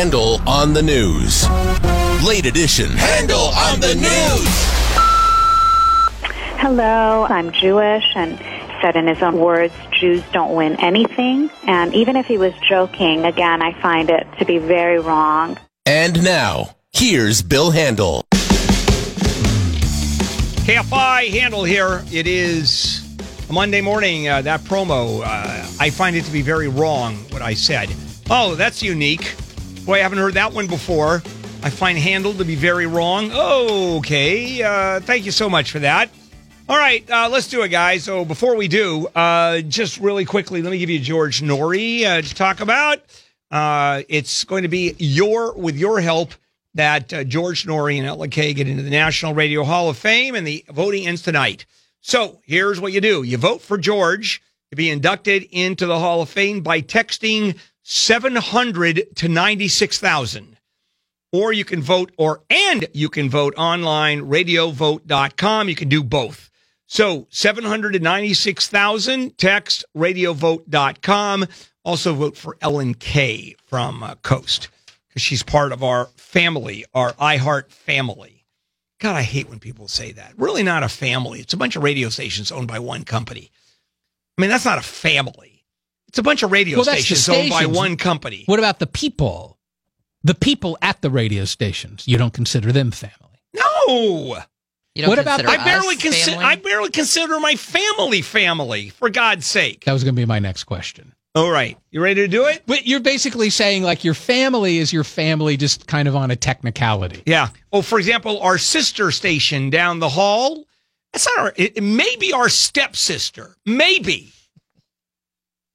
Handel on the news. Late edition. Handel on the news. Hello, I'm Jewish and said in his own words, Jews don't win anything. And even if he was joking, again, I find it to be very wrong. And now, here's Bill Handel. KFI Handel here. It is a Monday morning. Uh, that promo, uh, I find it to be very wrong what I said. Oh, that's unique. Boy, I haven't heard that one before. I find Handel to be very wrong. Okay. Uh, thank you so much for that. All right, uh, let's do it, guys. So before we do, uh, just really quickly, let me give you George Noory uh, to talk about. Uh, it's going to be your with your help that uh, George Noory and Kay get into the National Radio Hall of Fame, and the voting ends tonight. So here's what you do: you vote for George to be inducted into the Hall of Fame by texting 700 to 96,000 or you can vote or and you can vote online radiovote.com you can do both. So 796,000 text radiovote.com also vote for Ellen K from uh, Coast because she's part of our family our iHeart family. God I hate when people say that. Really not a family. It's a bunch of radio stations owned by one company. I mean that's not a family it's a bunch of radio Well, that's stations owned by one company What about the people? The people at the radio stations. You don't consider them family. no You don't What about- consider I barely consider? I barely consider my family family for God's sake. That was going to be my next question. All right, you ready to do it? But you're basically saying like your family is your family, just kind of on a technicality. Yeah. Oh, for example, our sister station down the hall. That's not our. It, it may be our stepsister. Maybe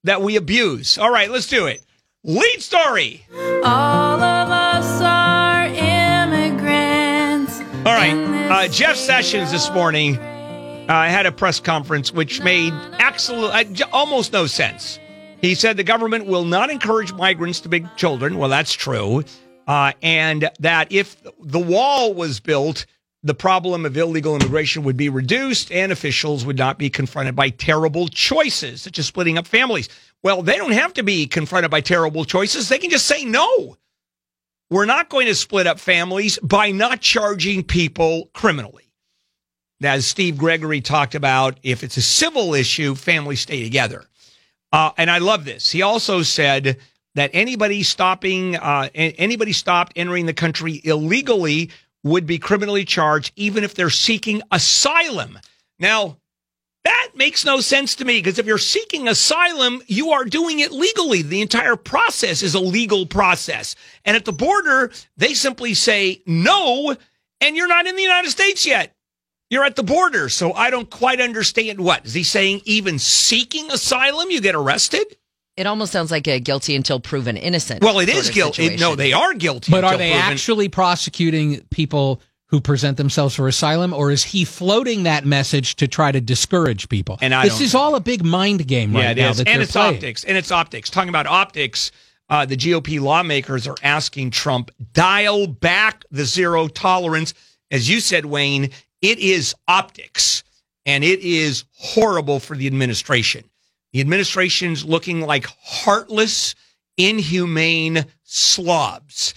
that we abuse. All right, let's do it. Lead story. All of us are immigrants. All right. Uh, Jeff Sessions this morning uh, had a press conference which made absolute, uh, almost no sense. He said the government will not encourage migrants to big children. Well, that's true. Uh, and that if the wall was built, the problem of illegal immigration would be reduced and officials would not be confronted by terrible choices, such as splitting up families. Well, they don't have to be confronted by terrible choices. They can just say no. We're not going to split up families by not charging people criminally. As Steve Gregory talked about, if it's a civil issue, families stay together. Uh, and I love this. He also said that anybody stopping, uh, anybody stopped entering the country illegally would be criminally charged, even if they're seeking asylum. Now, that makes no sense to me because if you're seeking asylum, you are doing it legally. The entire process is a legal process. And at the border, they simply say no, and you're not in the United States yet. You're at the border. So I don't quite understand what. Is he saying even seeking asylum, you get arrested? It almost sounds like a guilty until proven innocent. Well, it sort is guilty. No, they are guilty. But are they proven- actually prosecuting people who present themselves for asylum, or is he floating that message to try to discourage people? And I this don't is all a big mind game right yeah, it now. is. That and it's playing. optics. And it's optics. Talking about optics, uh, the GOP lawmakers are asking Trump dial back the zero tolerance. As you said, Wayne, it is optics, and it is horrible for the administration. The administration's looking like heartless, inhumane slobs,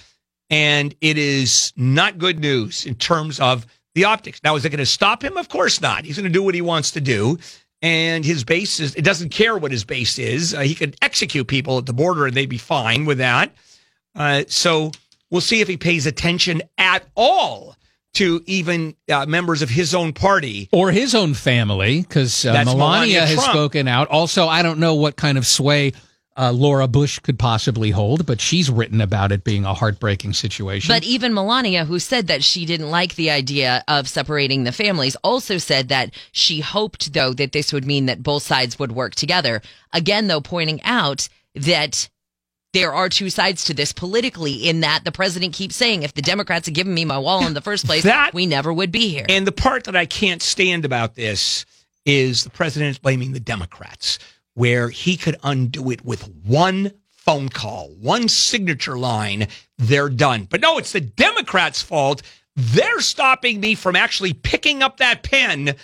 and it is not good news in terms of the optics. Now, is it going to stop him? Of course not. He's going to do what he wants to do and his base is it doesn't care what his base is uh, he could execute people at the border and they'd be fine with that uh, so we'll see if he pays attention at all to even uh, members of his own party or his own family, because uh, Melania, Melania has spoken out. Also, I don't know what kind of sway uh, Laura Bush could possibly hold, but she's written about it being a heartbreaking situation. But even Melania, who said that she didn't like the idea of separating the families, also said that she hoped, though, that this would mean that both sides would work together. Again, though, pointing out that there are two sides to this politically, in that the president keeps saying, if the Democrats had given me my wall in the first place, That- we never would be here. And the part that I can't stand about this is the president is blaming the Democrats, where he could undo it with one phone call, one signature line, they're done. But no, it's the Democrats' fault. They're stopping me from actually picking up that pen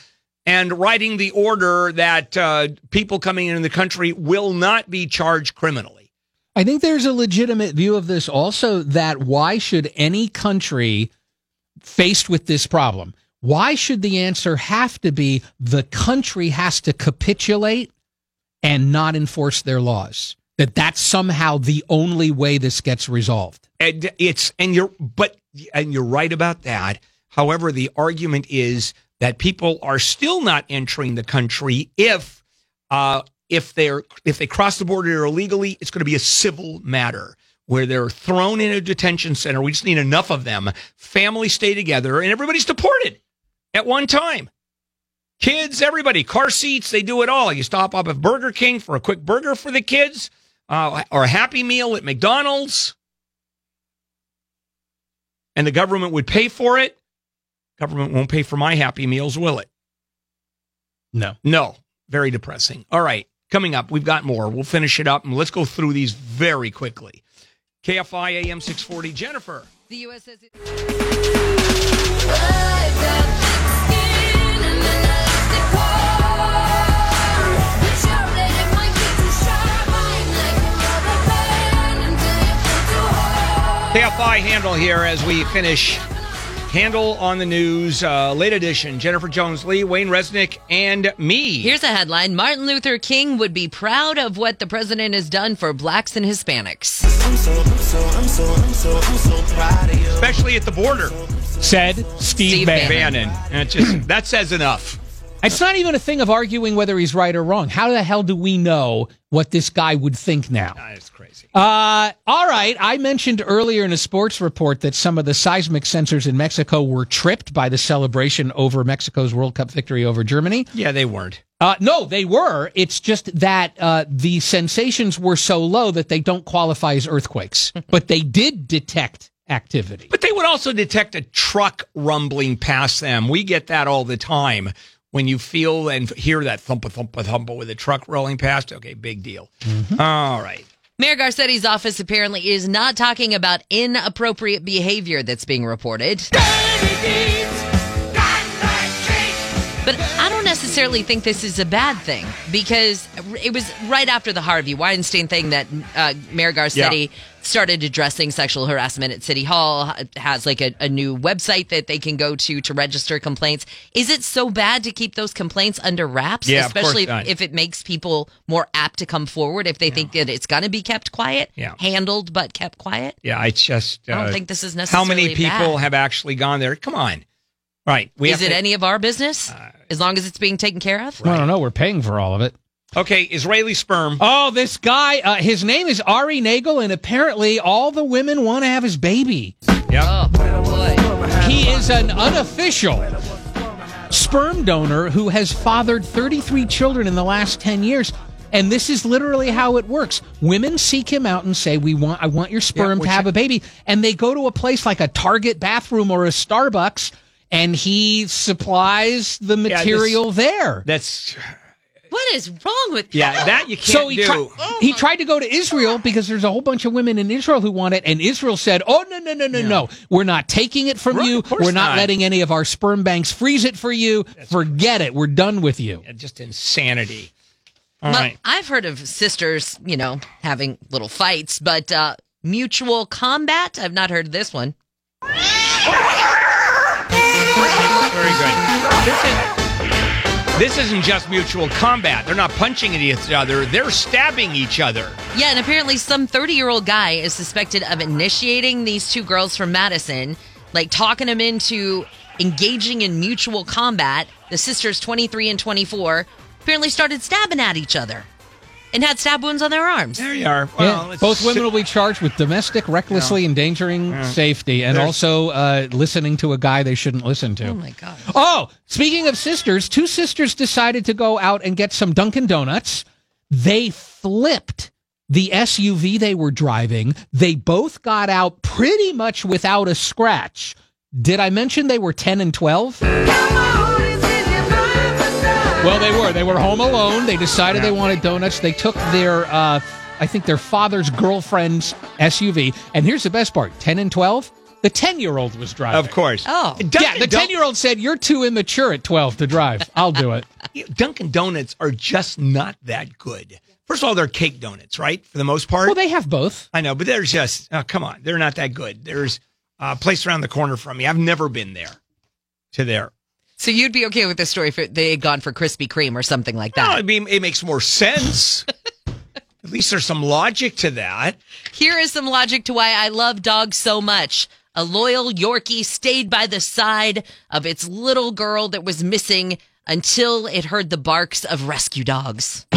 and writing the order that uh, people coming into the country will not be charged criminally. I think there's a legitimate view of this also that why should any country faced with this problem, why should the answer have to be the country has to capitulate and not enforce their laws? That that's somehow the only way this gets resolved. And it's and you're but and you're right about that. However, the argument is that people are still not entering the country if uh, if they're if they cross the border illegally, it's going to be a civil matter where they're thrown in a detention center. We just need enough of them. Families stay together, and everybody's deported at one time. Kids, everybody, car seats, they do it all. You stop up at Burger King for a quick burger for the kids, uh, or a Happy Meal at McDonald's, and the government would pay for it. Government won't pay for my Happy Meals, will it? No. No. Very depressing. All right. Coming up, we've got more. We'll finish it up and let's go through these very quickly. KFI AM 640, Jennifer. The U.S. says it- KFI Handel here as we finish Handel on the news, uh, late edition. Jennifer Jones Lee, Wayne Resnick, and me. Here's a headline Martin Luther King would be proud of what the president has done for blacks and Hispanics. especially at the border. Said Steve, Steve Bannon. Bannon. And it's just that says enough. It's not even a thing of arguing whether he's right or wrong. How the hell do we know what this guy would think now? That's crazy. Uh, all right. I mentioned earlier in a sports report that some of the seismic sensors in Mexico were tripped by the celebration over Mexico's World Cup victory over Germany. Yeah, they weren't. Uh, no, they were. It's just that uh, the sensations were so low that they don't qualify as earthquakes, but they did detect activity. But they would also detect a truck rumbling past them. We get that all the time. When you feel and hear that thumpa thumpa thumpa with a truck rolling past, okay, big deal. Mm-hmm. All right. Mayor Garcetti's office apparently is not talking about inappropriate behavior that's being reported. But I don't necessarily think this is a bad thing because it was right after the Harvey Weinstein thing that uh, Mayor Garcetti started addressing sexual harassment at City Hall, has like a, a new website that they can go to to register complaints. Is it so bad to keep those complaints under wraps? Yeah, of course Especially not. if it makes people more apt to come forward if they think that it's going to be kept quiet, Yeah. handled but kept quiet. Yeah, I just. I don't uh, think this is necessarily. How many people bad. have actually gone there? Come on. Right. We Is it to- any of our business? Uh, as long as it's being taken care of? I don't know. We're paying for all of it. Okay, Israeli sperm. Oh, this guy, uh, his name is Ari Nagel, and apparently all the women want to have his baby. Yep. Oh. He is an unofficial sperm donor who has fathered 33 children in the last 10 years. And this is literally how it works. Women seek him out and say, "We want, I want your sperm which- to have a baby," and they go to a place like a Target bathroom or a Starbucks, and he supplies the this- material there. That's What is wrong with people? yeah. That you can't So he, do. tri- he tried to go to Israel because there's a whole bunch of women in Israel who want it, and Israel said, "Oh no, no, no, no, no! We're not taking it from Right, you. We're not, not. letting any of our sperm banks freeze it for you. Forget it. We're done with you." Yeah, just insanity. All But right. I've heard of sisters, you know, having little fights, but uh, mutual combat, I've not heard of this one. Very good. This is. This isn't just mutual combat. They're not punching at each other. They're stabbing each other. Yeah, and apparently some 30 year old guy is suspected of initiating these two girls from Madison, like talking them into engaging in mutual combat. The sisters, 23 and 24, apparently started stabbing at each other and had stab wounds on their arms. There you are. Well, let's both women will be charged with domestic recklessly endangering safety and There's- also uh, listening to a guy they shouldn't listen to. Oh my God. Oh, speaking of sisters, two sisters decided to go out and get some Dunkin' Donuts. They flipped the SUV they were driving. They both got out pretty much without a scratch. Did I mention they were 10 and 12? Well, they were. They were home alone. They decided they wanted donuts. They took their, uh, I think, their father's girlfriend's SUV. And here's the best part 10 and 12, the 10 year old was driving. Of course. Oh. Dunkin' Yeah, the 10 year old said, You're too immature at 12 to drive. I'll do it. Dunkin' Donuts are just not that good. First of all, they're cake donuts, right? For the most part. Well, they have both. I know, but there's just oh, come on, they're not that good. There's a place around the corner from me. I've never been there to there. So you'd be okay with this story if they had gone for Krispy Kreme or something like that? No, that. I mean it makes more sense. At least there's some logic to that. Here is some logic to why I love dogs so much. A loyal Yorkie stayed by the side of its little girl that was missing until it heard the barks of rescue dogs.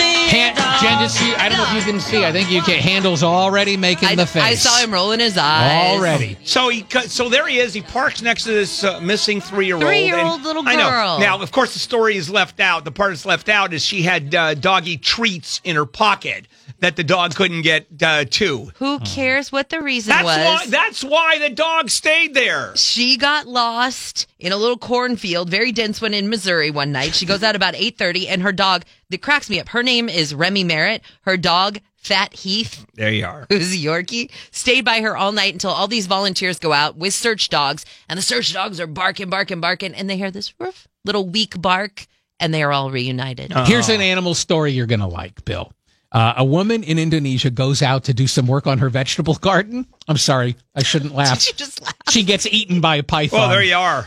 Han- Jen, just see, I don't know if you can see. I think you can. Handel's already making I, the face. I saw him rolling his eyes. already. So he cut- so there he is. He parks next to this uh, missing three year old Three-year-old little I know. girl. Now, of course, the story is left out. The part that's left out is she had uh, doggy treats in her pocket that the dog couldn't get uh, to. Who cares what the reason That's was? why. That's why the dog stayed there. she got lost in a little cornfield, very dense one in Missouri one night. She goes out about 8:30 and her dog that cracks me up. Her name is Remy Merritt. Her dog Fat Heath There you are. who's a Yorkie, stayed by her all night until all these volunteers go out with search dogs, and the search dogs are barking, barking, barking, and they hear this roof, little weak bark, and they are all reunited. Here's an animal story you're going to like, Bill. Uh, a woman in Indonesia goes out to do some work on her vegetable garden. I'm sorry, I shouldn't laugh. Did you just laugh? She gets eaten by a python. Well, there you are.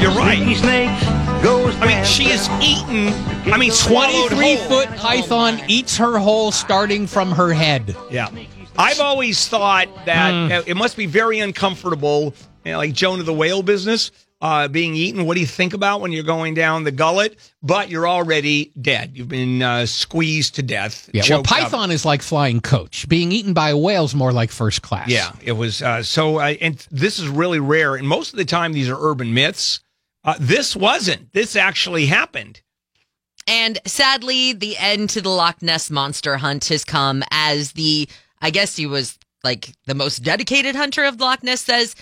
You're right. I mean, she is eaten. I mean, swallowed 23 whole. foot python eats her whole starting from her head. Yeah. I've always thought that uh, it must be very uncomfortable, you know, like Jonah the whale business, uh, being eaten. What do you think about when you're going down the gullet? But you're already dead. You've been uh, squeezed to death. Yeah, well, choked up. python is like flying coach. Being eaten by a whale is more like first class. Yeah, it was. Uh, so, uh, and this is really rare. And most of the time, these are urban myths. Uh, this wasn't. This actually happened. And sadly, the end to the Loch Ness monster hunt has come as the, I guess he was like the most dedicated hunter of Loch Ness says,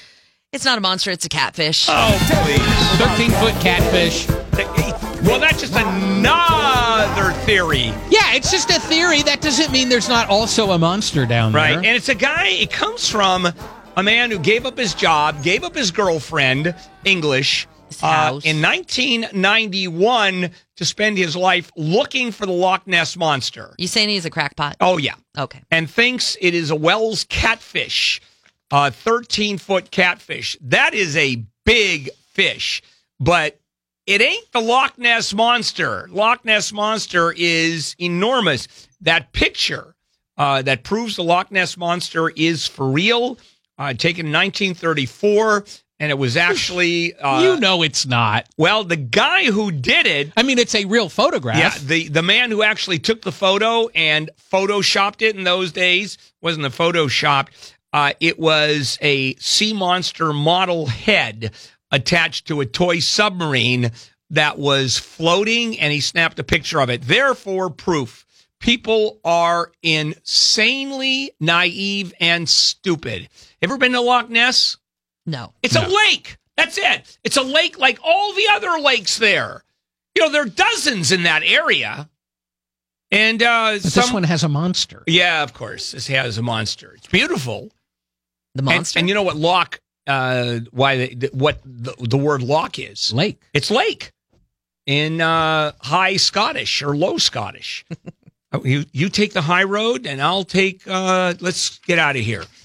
it's not a monster, it's a catfish. Oh, please. 13 foot catfish. Well, that's just another theory. Yeah, it's just a theory. That doesn't mean there's not also a monster down Right. there. Right. And it's a guy, it comes from a man who gave up his job, gave up his girlfriend, English, His uh, house. in 1991 to spend his life looking for the Loch Ness Monster. You saying he's a crackpot? Oh, yeah. Okay. And thinks it is a Wels catfish, a 13 foot catfish. That is a big fish, but it ain't the Loch Ness Monster. Loch Ness Monster is enormous. That picture uh, that proves the Loch Ness Monster is for real, uh, taken in 1934, and it was actually, uh, you know it's not. well, the guy who did it I mean, it's a real photograph. yeah, the the man who actually took the photo and photoshopped it in those days wasn't a photoshopped. Uh, it was a sea monster model head attached to a toy submarine that was floating, and he snapped a picture of it. Therefore, proof. People are insanely naive and stupid. Ever been to Loch Ness? No. It's a lake. That's it. It's a lake like all the other lakes there. You know, there are dozens in that area. And uh But some, this one has a monster. Yeah, of course. This has a monster. It's beautiful. The monster? And, you know what lock uh why they, th- what the, the word lock is? Lake. It's lake in uh high Scottish or low Scottish. Oh, you you take the high road and I'll take uh let's get out of here.